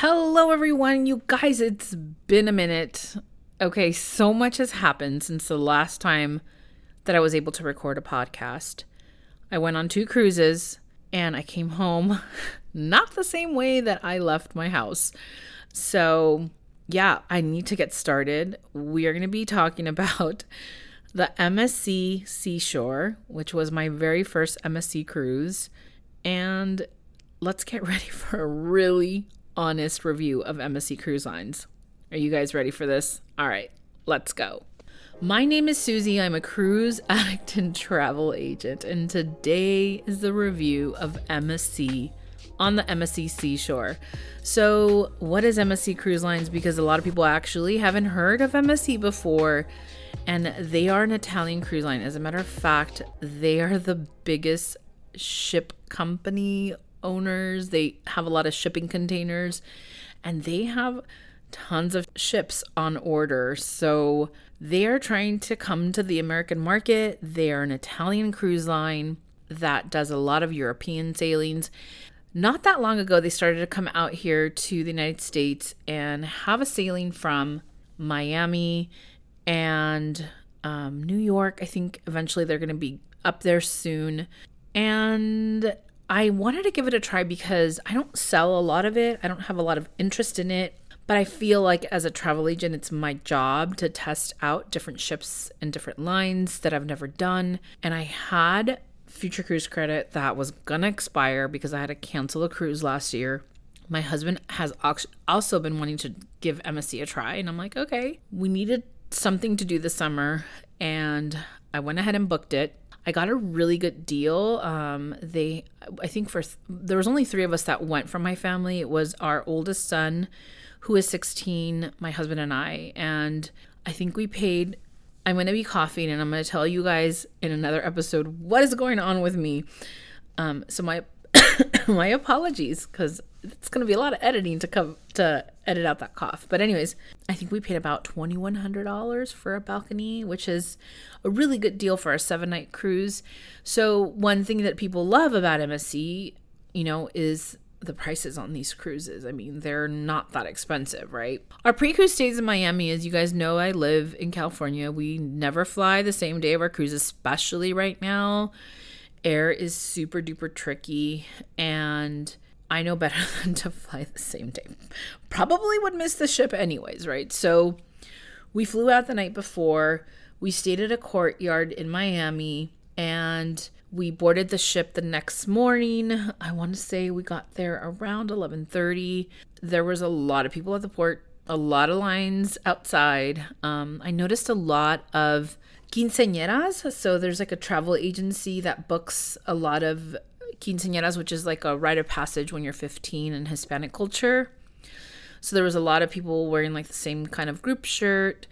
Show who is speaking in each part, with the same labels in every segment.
Speaker 1: Hello, everyone. You guys, it's been a minute. Okay, so much has happened since the last time that I was able to record a podcast. I went on two cruises and I came home not the same way that I left my house. So, yeah, I need to get started. We are going to be talking about the MSC Seashore, which was my very first MSC cruise. And let's get ready for a really honest review of MSC Cruise Lines. Are you guys ready for this? All right, let's go. My name is Susie. I'm a cruise addict and travel agent, and today is the review of MSC on the MSC Seashore. So, what is MSC Cruise Lines? Because a lot of people actually haven't heard of MSC before, and they are an Italian cruise line. As a matter of fact, they are the biggest ship company owners. They have a lot of shipping containers and they have tons of ships on order. So they are trying to come to the American market. They are an Italian cruise line that does a lot of European sailings. Not that long ago, they started to come out here to the United States and have a sailing from Miami and um, New York. I think eventually they're going to be up there soon. And I wanted to give it a try because I don't sell a lot of it. I don't have a lot of interest in it. But I feel like as a travel agent, it's my job to test out different ships and different lines that I've never done. And I had future cruise credit that was gonna expire because I had to cancel a cruise last year. My husband has also been wanting to give MSC a try. And I'm like, okay, we needed something to do this summer. And I went ahead and booked it. I got a really good deal. Um, they, I think for there was only three of us that went from my family. It was our oldest son, who is 16, my husband and I, and I think we paid. I'm going to be coughing, and I'm going to tell you guys in another episode what is going on with me. Um, so my my apologies because it's going to be a lot of editing to come to edit out that cough. But anyways, I think we paid about twenty one hundred dollars for a balcony, which is a really good deal for a seven night cruise. So one thing that people love about MSC, you know, is the prices on these cruises. I mean, they're not that expensive, right? Our pre cruise stays in Miami, as you guys know, I live in California. We never fly the same day of our cruise, especially right now air is super duper tricky and I know better than to fly the same day. Probably would miss the ship anyways, right? So we flew out the night before. We stayed at a courtyard in Miami and we boarded the ship the next morning. I want to say we got there around 11:30. There was a lot of people at the port, a lot of lines outside. Um, I noticed a lot of quinceañeras. So there's like a travel agency that books a lot of quinceañeras, which is like a rite of passage when you're 15 in Hispanic culture. So there was a lot of people wearing like the same kind of group shirt.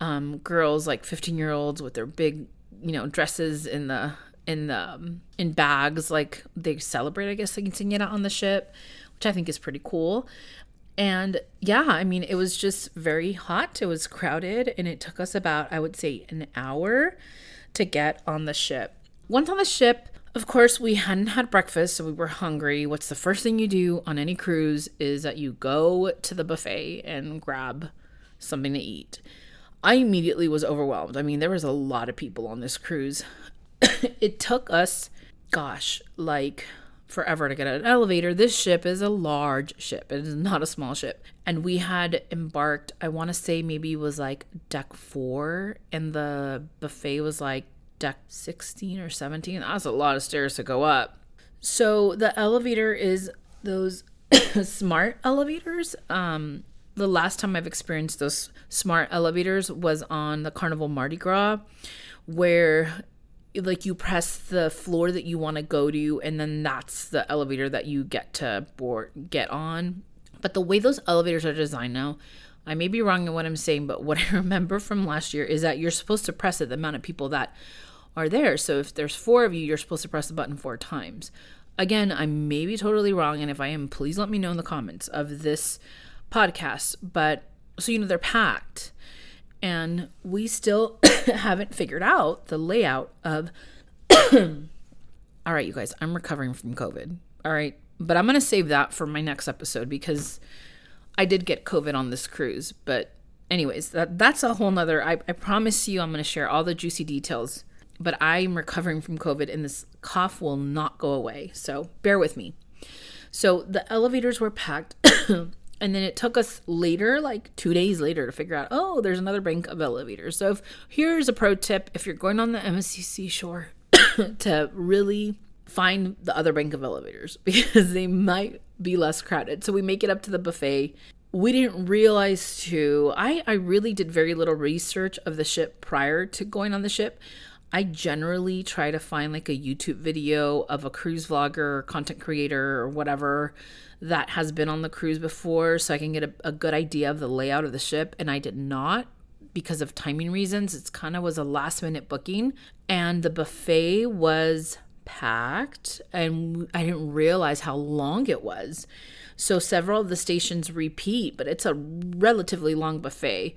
Speaker 1: Um, girls like 15 year olds with their big, you know, dresses in the in the um, in bags like they celebrate I guess the quinceañera on the ship, which I think is pretty cool. And yeah, I mean, it was just very hot. It was crowded, and it took us about, I would say, an hour to get on the ship. Once on the ship, of course, we hadn't had breakfast, so we were hungry. What's the first thing you do on any cruise is that you go to the buffet and grab something to eat. I immediately was overwhelmed. I mean, there was a lot of people on this cruise. it took us, gosh, like forever to get an elevator. This ship is a large ship. It is not a small ship. And we had embarked, I want to say maybe it was like deck four, and the buffet was like deck 16 or 17. That's a lot of stairs to go up. So the elevator is those smart elevators. Um, the last time I've experienced those smart elevators was on the Carnival Mardi Gras, where like you press the floor that you want to go to and then that's the elevator that you get to board get on but the way those elevators are designed now i may be wrong in what i'm saying but what i remember from last year is that you're supposed to press it the amount of people that are there. So if there's four of you you're supposed to press the button four times. Again i may be totally wrong and if i am please let me know in the comments of this podcast. But so you know they're packed and we still haven't figured out the layout of all right you guys i'm recovering from covid. All right but i'm going to save that for my next episode because I did get COVID on this cruise, but anyways, that that's a whole nother. I, I promise you, I'm going to share all the juicy details. But I'm recovering from COVID, and this cough will not go away. So bear with me. So the elevators were packed. and then it took us later like two days later to figure out oh there's another bank of elevators so if, here's a pro tip if you're going on the msc shore to really find the other bank of elevators because they might be less crowded so we make it up to the buffet we didn't realize too i i really did very little research of the ship prior to going on the ship I generally try to find like a YouTube video of a cruise vlogger content creator or whatever that has been on the cruise before so I can get a, a good idea of the layout of the ship. And I did not because of timing reasons. It's kind of was a last minute booking and the buffet was packed and I didn't realize how long it was. So several of the stations repeat, but it's a relatively long buffet.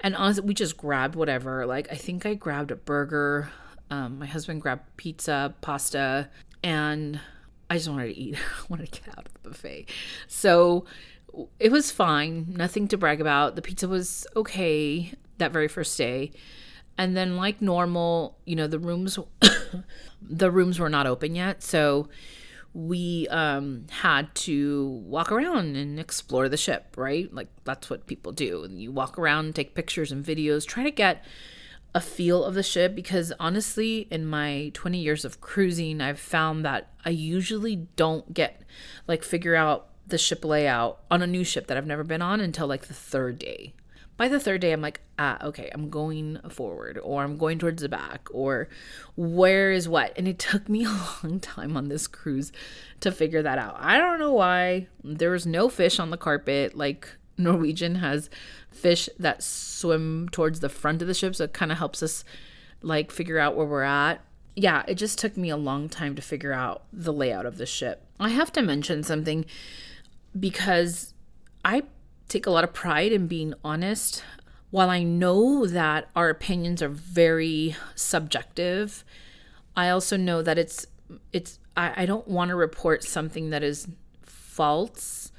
Speaker 1: And honestly, we just grabbed whatever. Like I think I grabbed a burger. Um, my husband grabbed pizza, pasta, and I just wanted to eat. I wanted to get out of the buffet. So it was fine. Nothing to brag about. The pizza was okay that very first day. And then like normal, you know, the rooms the rooms were not open yet. So we um, had to walk around and explore the ship, right? Like that's what people do. You walk around, take pictures and videos, try to get a feel of the ship because honestly, in my 20 years of cruising, I've found that I usually don't get like figure out the ship layout on a new ship that I've never been on until like the third day by the third day i'm like ah okay i'm going forward or i'm going towards the back or where is what? And it took me a long time on this cruise to figure that out. I don't know why. There was no fish on the carpet. Like norwegian has fish that swim towards the front of the ship so it kind of helps us like figure out where we're at. Yeah it just took me a long time to figure out the layout of the ship. I have to mention something because i take a lot of pride in being honest. While I know that our opinions are very subjective, I also know that it's it's I, I don't want to report something that is false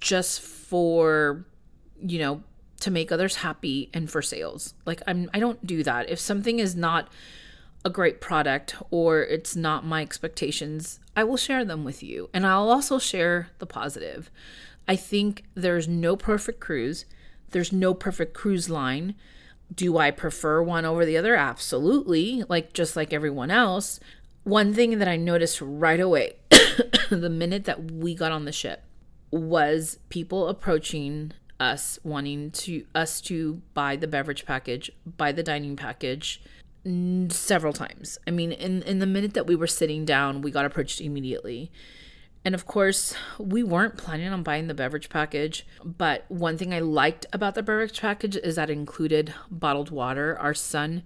Speaker 1: just for you know to make others happy and for sales. Like I'm I don't do that. If something is not a great product or it's not my expectations, I will share them with you. And I'll also share the positive. I think there's no perfect cruise. There's no perfect cruise line. Do I prefer one over the other? Absolutely, like just like everyone else. One thing that I noticed right away the minute that we got on the ship was people approaching us wanting to us to buy the beverage package, buy the dining package several times. I mean, in in the minute that we were sitting down, we got approached immediately. And of course, we weren't planning on buying the beverage package, but one thing I liked about the beverage package is that it included bottled water. Our son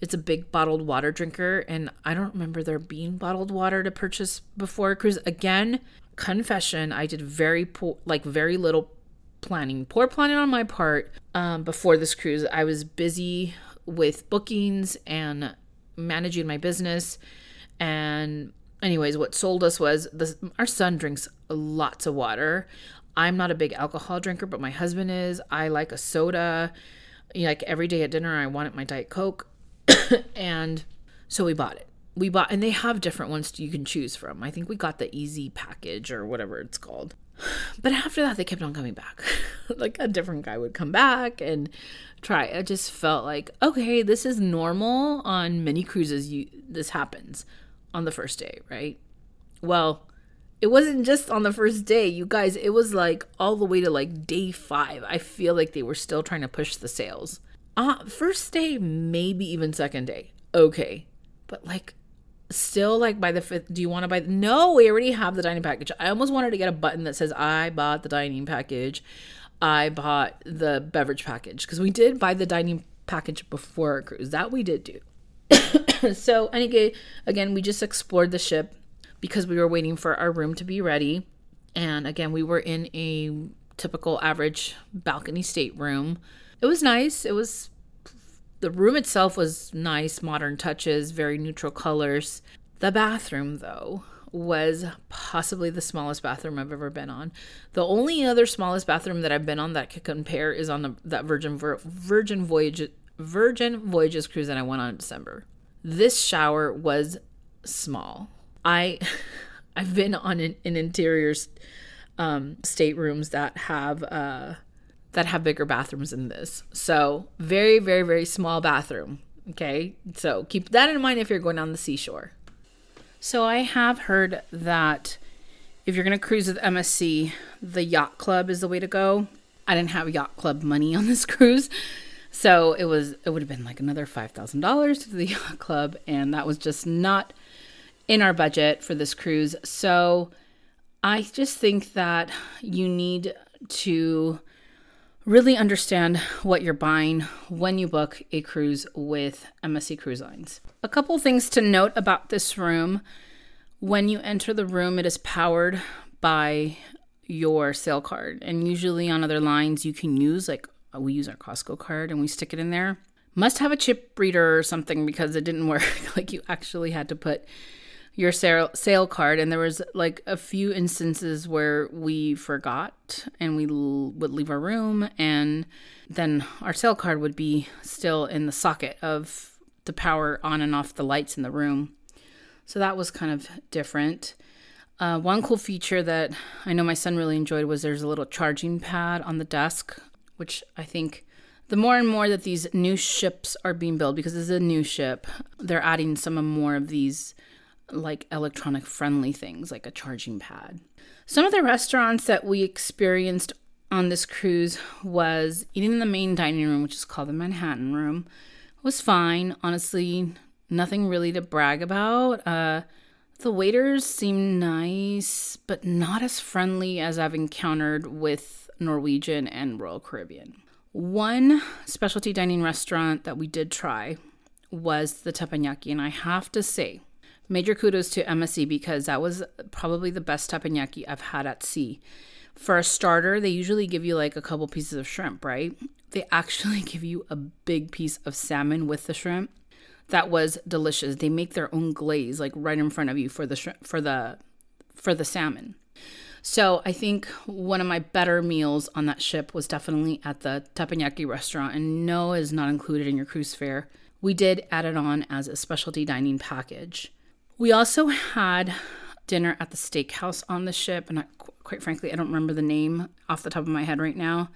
Speaker 1: it's a big bottled water drinker and I don't remember there being bottled water to purchase before a cruise. Again, confession, I did very poor like very little planning, poor planning on my part um, before this cruise. I was busy with bookings and managing my business and anyways, what sold us was our son drinks lots of water. I'm not a big alcohol drinker, but my husband is. I like a soda. Like every day at dinner, I wanted my Diet Coke. and so we bought it. We bought, and they have different ones you can choose from. I think we got the easy package or whatever it's called. But after that, they kept on coming back. like a different guy would come back and try. I just felt like, okay, this is normal on many cruises. You this happens on the first day, right? Well, it wasn't just on the first day, you guys, it was like all the way to like day five. I feel like they were still trying to push the sales. Uh, first day, maybe even second day. Okay. But like, still like by the fifth, do you want to buy? no, we already have the dining package. I almost wanted to get a button that says, I bought the dining package. I bought the beverage package because we did buy the dining package before our cruise. That we did do. so anyway, again, we just explored the ship because we were waiting for our room to be ready. And again, we were in a typical average balcony stateroom. It was nice. It was the room itself was nice, modern touches, very neutral colors. The bathroom though was possibly the smallest bathroom I've ever been on. The only other smallest bathroom that I've been on that could compare is on the, that Virgin Virgin Voyage Virgin Voyages cruise that I went on in December. This shower was small. I I've been on an, in interiors um, staterooms that have uh, that have bigger bathrooms than this. So very very very small bathroom. Okay, so keep that in mind if you're going on the seashore. So I have heard that if you're going to cruise with MSC, the yacht club is the way to go. I didn't have yacht club money on this cruise. So it was it would have been like another $5,000 to the yacht club and that was just not in our budget for this cruise. So I just think that you need to really understand what you're buying when you book a cruise with MSC Cruise Lines. A couple things to note about this room. When you enter the room, it is powered by your sail card. And usually on other lines, you can use, like, we use our Costco card and we stick it in there. Must have a chip reader or something because it didn't work. like, you actually had to put your sale, sail card and there was like a few instances where we forgot and we l- would leave our room and then our sale card would be still in the socket of the power on and off the lights in the room so that was kind of different uh, one cool feature that i know my son really enjoyed was there's a little charging pad on the desk which i think the more and more that these new ships are being built because this is a new ship they're adding some more of these like electronic friendly things like a charging pad. Some of the restaurants that we experienced on this cruise was eating in the main dining room, which is called the Manhattan Room. It was fine, honestly, nothing really to brag about. Uh, the waiters seemed nice, but not as friendly as I've encountered with Norwegian and Royal Caribbean. One specialty dining restaurant that we did try was the teppanyaki, and I have to say, Major kudos to MSC because that was probably the best teppanyaki I've had at sea. For a starter, they usually give you like a couple pieces of shrimp, right? They actually give you a big piece of salmon with the shrimp. That was delicious. They make their own glaze like right in front of you for the shrimp for the for the salmon. So I think one of my better meals on that ship was definitely at the teppanyaki restaurant, and no is not included in your cruise fare. We did add it on as a specialty dining package. We also had dinner at the steakhouse on the ship, and I, quite frankly, I don't remember the name off the top of my head right now.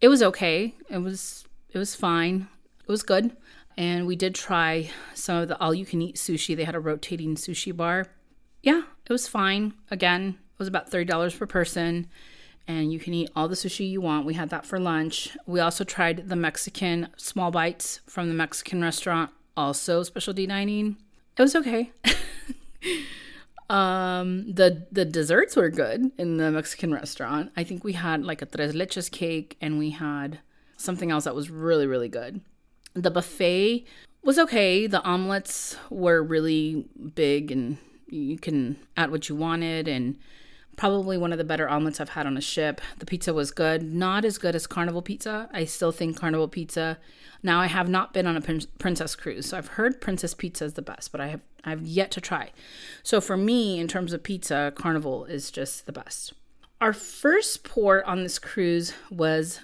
Speaker 1: It was okay. It was it was fine. It was good. And we did try some of the all you can eat sushi. They had a rotating sushi bar. Yeah, it was fine. Again, was about $30 per person and you can eat all the sushi you want. We had that for lunch. We also tried the Mexican small bites from the Mexican restaurant, also specialty dining. It was okay. um, the the desserts were good in the Mexican restaurant. I think we had like a tres leches cake and we had something else that was really really good. The buffet was okay. The omelets were really big and you can add what you wanted and probably one of the better omelets I've had on a ship. The pizza was good, not as good as Carnival pizza. I still think Carnival pizza. Now I have not been on a princess cruise, so I've heard princess pizza is the best, but I have I've yet to try. So for me, in terms of pizza, Carnival is just the best. Our first port on this cruise was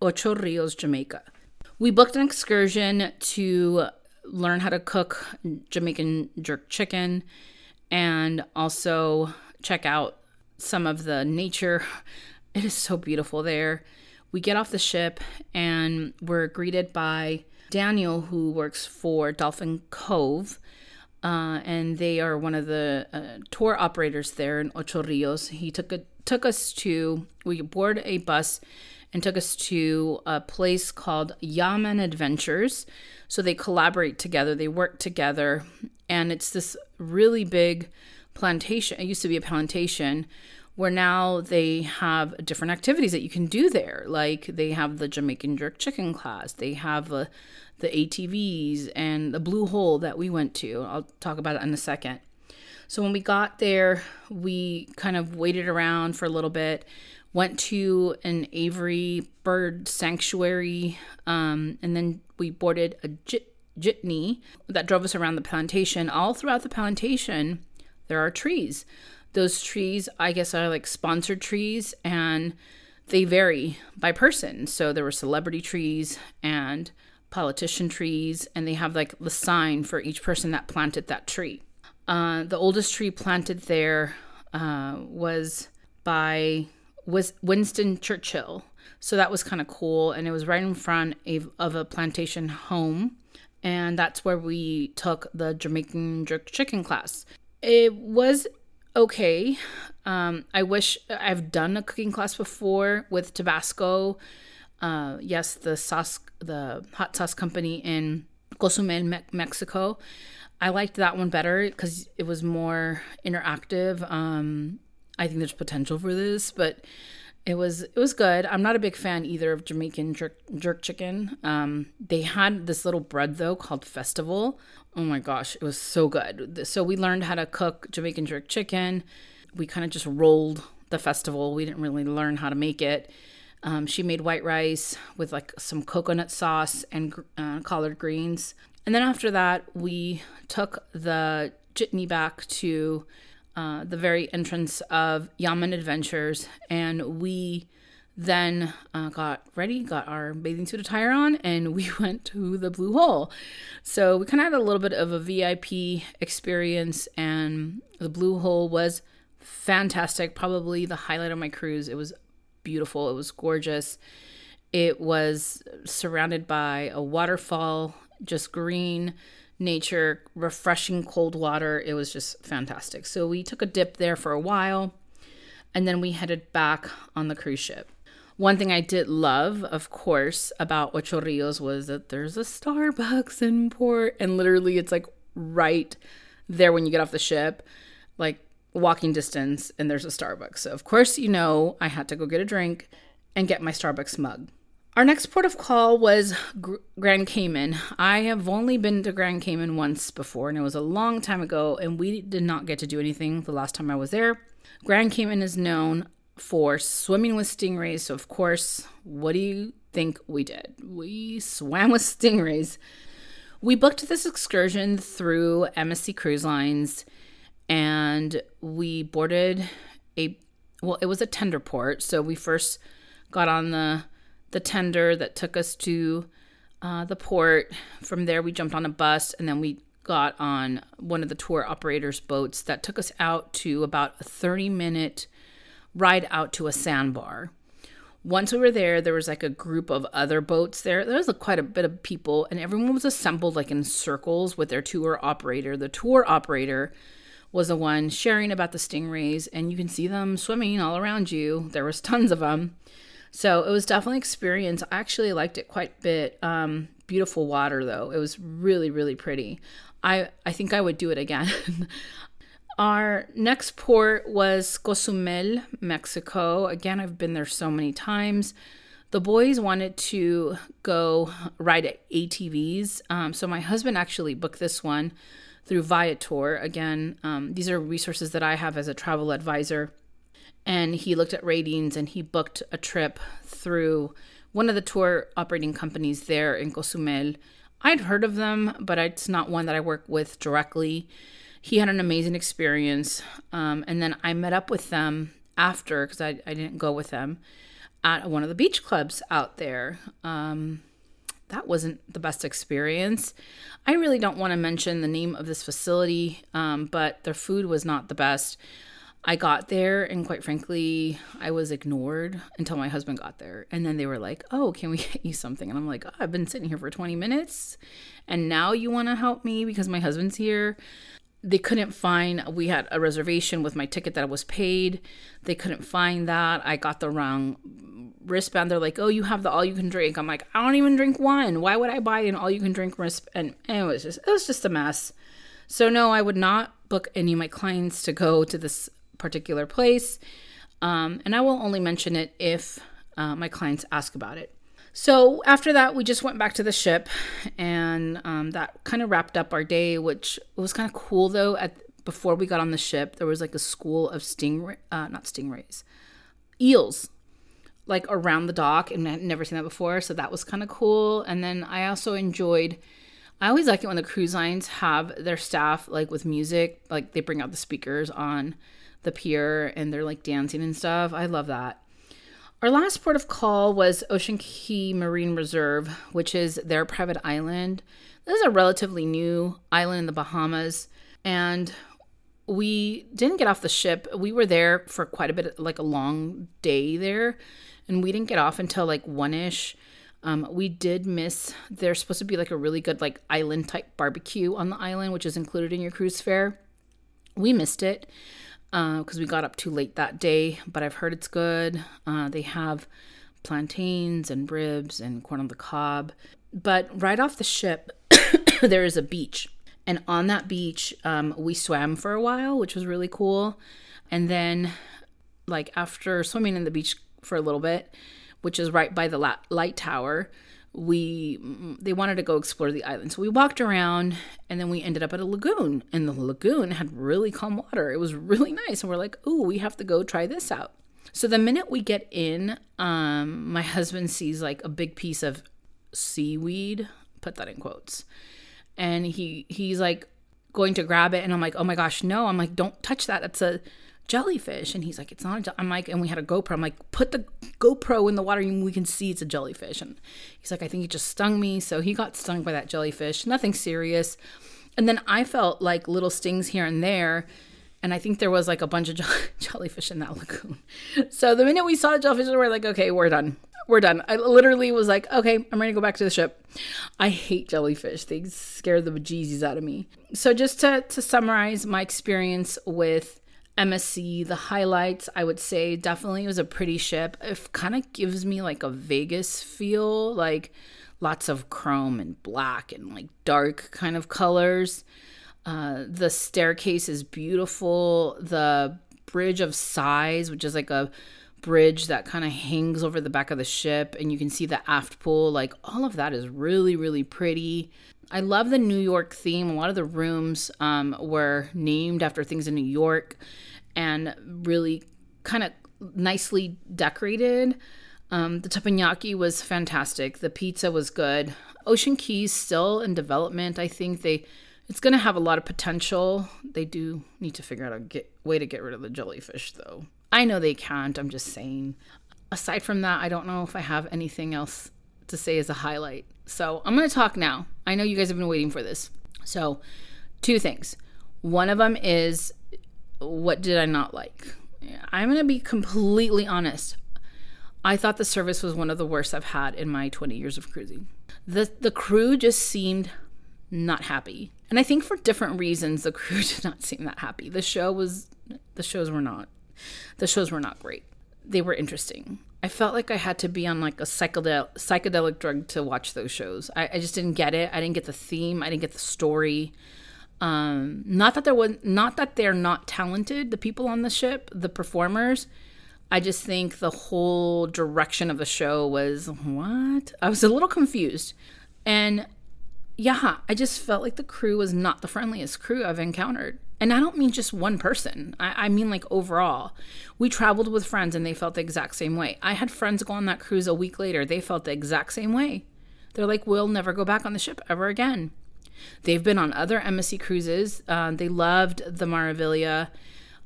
Speaker 1: Ocho Rios, Jamaica. We booked an excursion to learn how to cook Jamaican jerk chicken and also check out some of the nature. It is so beautiful there. We get off the ship and we're greeted by Daniel, who works for Dolphin Cove. Uh, and they are one of the uh, tour operators there in Ocho Rios. He took a, took us to we board a bus and took us to a place called Yaaman Adventures. So they collaborate together, they work together, and it's this really big plantation. It used to be a plantation where now they have different activities that you can do there. Like they have the Jamaican jerk chicken class, they have the, the ATVs and the blue hole that we went to. I'll talk about it in a second. So when we got there, we kind of waited around for a little bit, went to an aviary bird sanctuary, um, and then we boarded a jit- jitney that drove us around the plantation. All throughout the plantation, there are trees. Those trees, I guess, are like sponsored trees and they vary by person. So there were celebrity trees and politician trees, and they have like the sign for each person that planted that tree. Uh, the oldest tree planted there uh, was by was Winston Churchill. So that was kind of cool, and it was right in front of a plantation home, and that's where we took the Jamaican jerk chicken class. It was okay. Um, I wish I've done a cooking class before with Tabasco. Uh, yes, the sauce, the hot sauce company in Cozumel, Me- Mexico. I liked that one better because it was more interactive. Um, I think there's potential for this, but it was it was good. I'm not a big fan either of Jamaican jerk, jerk chicken. Um, they had this little bread though called Festival. Oh my gosh, it was so good. So we learned how to cook Jamaican jerk chicken. We kind of just rolled the festival. We didn't really learn how to make it. Um, she made white rice with like some coconut sauce and uh, collard greens. And then after that, we took the jitney back to uh, the very entrance of Yaaman Adventures, and we then uh, got ready, got our bathing suit attire on, and we went to the Blue Hole. So we kind of had a little bit of a VIP experience, and the Blue Hole was fantastic. Probably the highlight of my cruise. It was beautiful, it was gorgeous. It was surrounded by a waterfall, just green nature, refreshing cold water. It was just fantastic. So we took a dip there for a while and then we headed back on the cruise ship. One thing I did love, of course, about Ocho Rios was that there's a Starbucks in port, and literally it's like right there when you get off the ship, like walking distance, and there's a Starbucks. So, of course, you know, I had to go get a drink and get my Starbucks mug. Our next port of call was G- Grand Cayman. I have only been to Grand Cayman once before, and it was a long time ago, and we did not get to do anything the last time I was there. Grand Cayman is known for swimming with stingrays, so of course, what do you think we did? We swam with stingrays. We booked this excursion through MSC Cruise Lines, and we boarded a well, it was a tender port, so we first got on the the tender that took us to uh, the port. From there, we jumped on a bus and then we got on one of the tour operators' boats that took us out to about a 30 minute ride out to a sandbar. Once we were there, there was like a group of other boats there. There was like quite a bit of people, and everyone was assembled like in circles with their tour operator. The tour operator was the one sharing about the stingrays, and you can see them swimming all around you. There was tons of them. So it was definitely experience. I actually liked it quite a bit. Um, beautiful water though. It was really, really pretty. I, I think I would do it again. Our next port was Cozumel, Mexico. Again, I've been there so many times. The boys wanted to go ride ATVs. Um, so my husband actually booked this one through Viator. Again, um, these are resources that I have as a travel advisor and he looked at ratings and he booked a trip through one of the tour operating companies there in Cozumel. I'd heard of them, but it's not one that I work with directly. He had an amazing experience. Um, and then I met up with them after, because I, I didn't go with them, at one of the beach clubs out there. Um, that wasn't the best experience. I really don't want to mention the name of this facility, um, but their food was not the best. I got there and quite frankly, I was ignored until my husband got there. And then they were like, "Oh, can we get you something?" And I'm like, oh, "I've been sitting here for 20 minutes and now you want to help me because my husband's here." They couldn't find we had a reservation with my ticket that was paid. They couldn't find that. I got the wrong wristband. They're like, "Oh, you have the all you can drink." I'm like, "I don't even drink one. Why would I buy an all you can drink wristband?" And it was just it was just a mess. So no, I would not book any of my clients to go to this particular place. Um, and I will only mention it if uh, my clients ask about it. So after that, we just went back to the ship, and um, that kind of wrapped up our day, which was kind of cool though. At before we got on the ship, there was like a school of sting, uh, not stingrays, eels, like around the dock, and I had never seen that before. So that was kind of cool. And then I also enjoyed I always like it when the cruise lines have their staff like with music, like they bring out the speakers on the pier and they're like dancing and stuff. I love that. Our last port of call was Ocean Cay Marine Reserve, which is their private island. This is a relatively new island in the Bahamas. And we didn't get off the ship. We were there for quite a bit, like a long day there, and we didn't get off until like one ish. Um, we did miss. There's supposed to be like a really good like island type barbecue on the island, which is included in your cruise fare. We missed it because uh, we got up too late that day, but I've heard it's good. Uh, they have plantains and ribs and corn on the cob. But right off the ship, there is a beach and on that beach, um, we swam for a while, which was really cool. And then, like, after swimming in the beach for a little bit, which is right by the light tower, we they wanted to go explore the island. So we walked around and then we ended up at a lagoon. And the lagoon had really calm water. It was really nice. And we're like, oh, we have to go try this out. So the minute we get in, um, my husband sees like a big piece of seaweed, put that in quotes and he he's like going to grab it and I'm like, "Oh my gosh, no." I'm like, "Don't touch that. That's a jellyfish." And he's like, "It's not a I'm like, and we had a GoPro. I'm like, "Put the GoPro in the water and we can see it's a jellyfish." And he's like, "I think it just stung me." So he got stung by that jellyfish. Nothing serious. And then I felt like little stings here and there. And I think there was like a bunch of jellyfish in that lagoon. So the minute we saw the jellyfish, we we're like, okay, we're done we're done. I literally was like, okay, I'm ready to go back to the ship. I hate jellyfish. They scare the bejesus out of me. So just to, to summarize my experience with MSC, the highlights, I would say definitely was a pretty ship. It kind of gives me like a Vegas feel, like lots of chrome and black and like dark kind of colors. Uh, the staircase is beautiful. The bridge of sighs, which is like a bridge that kind of hangs over the back of the ship and you can see the aft pool like all of that is really really pretty i love the new york theme a lot of the rooms um, were named after things in new york and really kind of nicely decorated um, the teppanyaki was fantastic the pizza was good ocean Cay's still in development i think they it's going to have a lot of potential they do need to figure out a get, way to get rid of the jellyfish though I know they can't. I'm just saying. Aside from that, I don't know if I have anything else to say as a highlight. So I'm going to talk now. I know you guys have been waiting for this. So, two things. One of them is what did I not like? I'm going to be completely honest. I thought the service was one of the worst I've had in my 20 years of cruising. The the crew just seemed not happy. And I think for different reasons the crew did not seem that happy. The show was the shows were not the shows were not great. They were interesting. I felt like I had to be on like a psychedelic psychedelic drug to watch those shows. I, I just didn't get it. I didn't get the theme. I didn't get the story. Um, not that there was not that they're not talented, the people on the ship, the performers. I just think the whole direction of the show was what? I was a little confused. And yeah, I just felt like the crew was not the friendliest crew I've encountered. And I don't mean just one person, I, I, mean like overall. We traveled with friends and they felt the exact same way. I had friends go on that cruise a week later, they felt the exact same way. They're like, we'll never go back on the ship ever again. They've been on other MSC cruises. Uh, they loved the Meraviglia.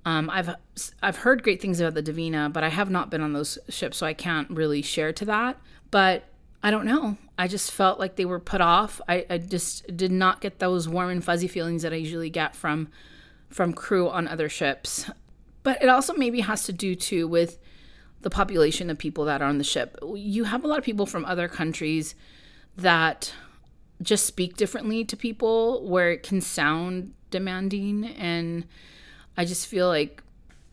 Speaker 1: Um, I've I've heard great things about the Divina, but I have not been on those ships, so I can't really share to that. But I don't know. I just felt like they were put off. I, I just did not get those warm and fuzzy feelings that I usually get from from crew on other ships. But it also maybe has to do too with the population of people that are on the ship. You have a lot of people from other countries that just speak differently to people where it can sound demanding and I just feel like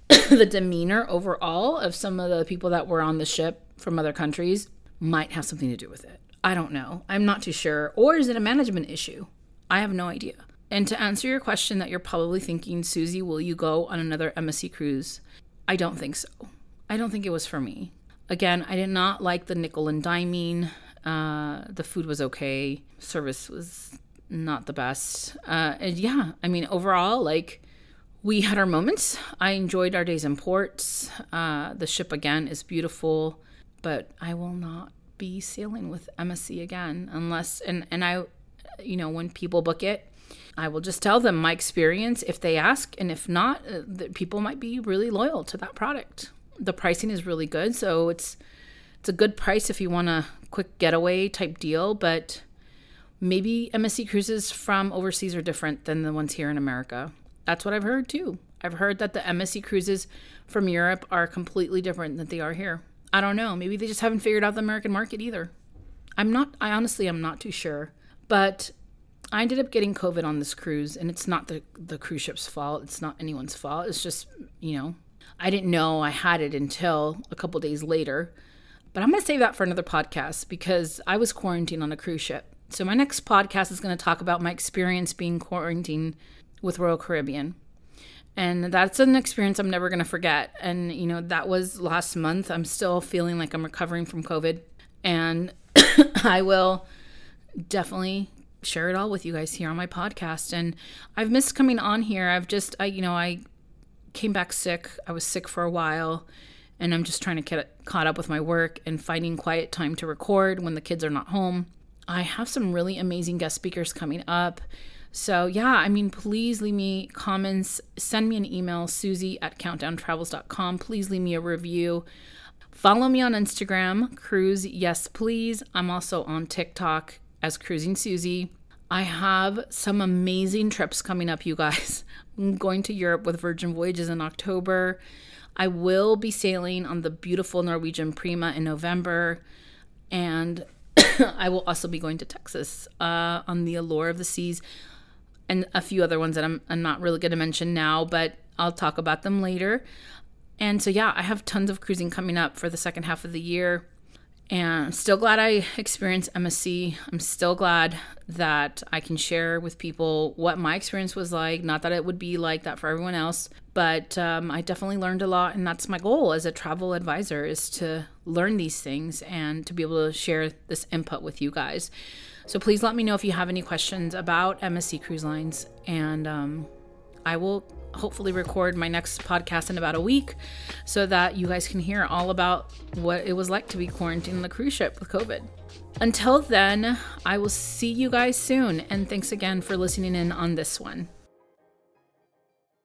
Speaker 1: the demeanor overall of some of the people that were on the ship from other countries might have something to do with it. I don't know. I'm not too sure. Or is it a management issue? I have no idea. And to answer your question that you're probably thinking, Susie, will you go on another MSC cruise? I don't think so. I don't think it was for me. Again, I did not like the nickel and diming. Uh, the food was okay. Service was not the best. Uh, and yeah, I mean, overall, like, we had our moments. I enjoyed our days in ports. Uh, the ship, again, is beautiful, but I will not be sailing with MSC again unless, and, and I, you know, when people book it, I will just tell them my experience if they ask, and if not, uh, the people might be really loyal to that product. The pricing is really good, so it's it's a good price if you want a quick getaway type deal, but maybe MSC cruises from overseas are different than the ones here in America. That's what I've heard too. I've heard that the MSC cruises from Europe are completely different than they are here. I don't know. Maybe they just haven't figured out the American market either. I'm not, I honestly am not too sure. But I ended up getting COVID on this cruise, and it's not the, the cruise ship's fault. It's not anyone's fault. It's just, you know, I didn't know I had it until a couple days later. But I'm going to save that for another podcast because I was quarantined on a cruise ship. So my next podcast is going to talk about my experience being quarantined with Royal Caribbean. And that's an experience I'm never going to forget. And, you know, that was last month. I'm still feeling like I'm recovering from COVID. And I will definitely share it all with you guys here on my podcast. And I've missed coming on here. I've just, I, you know, I came back sick. I was sick for a while. And I'm just trying to get caught up with my work and finding quiet time to record when the kids are not home. I have some really amazing guest speakers coming up. So, yeah, I mean, please leave me comments. Send me an email, susie at countdowntravels.com. Please leave me a review. Follow me on Instagram, Cruise Yes Please. I'm also on TikTok as Cruising Susie. I have some amazing trips coming up, you guys. I'm going to Europe with Virgin Voyages in October. I will be sailing on the beautiful Norwegian Prima in November. And I will also be going to Texas uh, on the Allure of the Seas and a few other ones that I'm, I'm not really going to mention now, but I'll talk about them later. And so, yeah, I have tons of cruising coming up for the second half of the year. And I'm still glad I experienced MSC. I'm still glad that I can share with people what my experience was like. Not that it would be like that for everyone else, but um, I definitely learned a lot. And that's my goal as a travel advisor is to learn these things and to be able to share this input with you guys. So please let me know if you have any questions about MSC Cruise Lines, and um, I will hopefully record my next podcast in about a week so that you guys can hear all about what it was like to be quarantined on the cruise ship with COVID. Until then, I will see you guys soon, and thanks again for listening in on this one.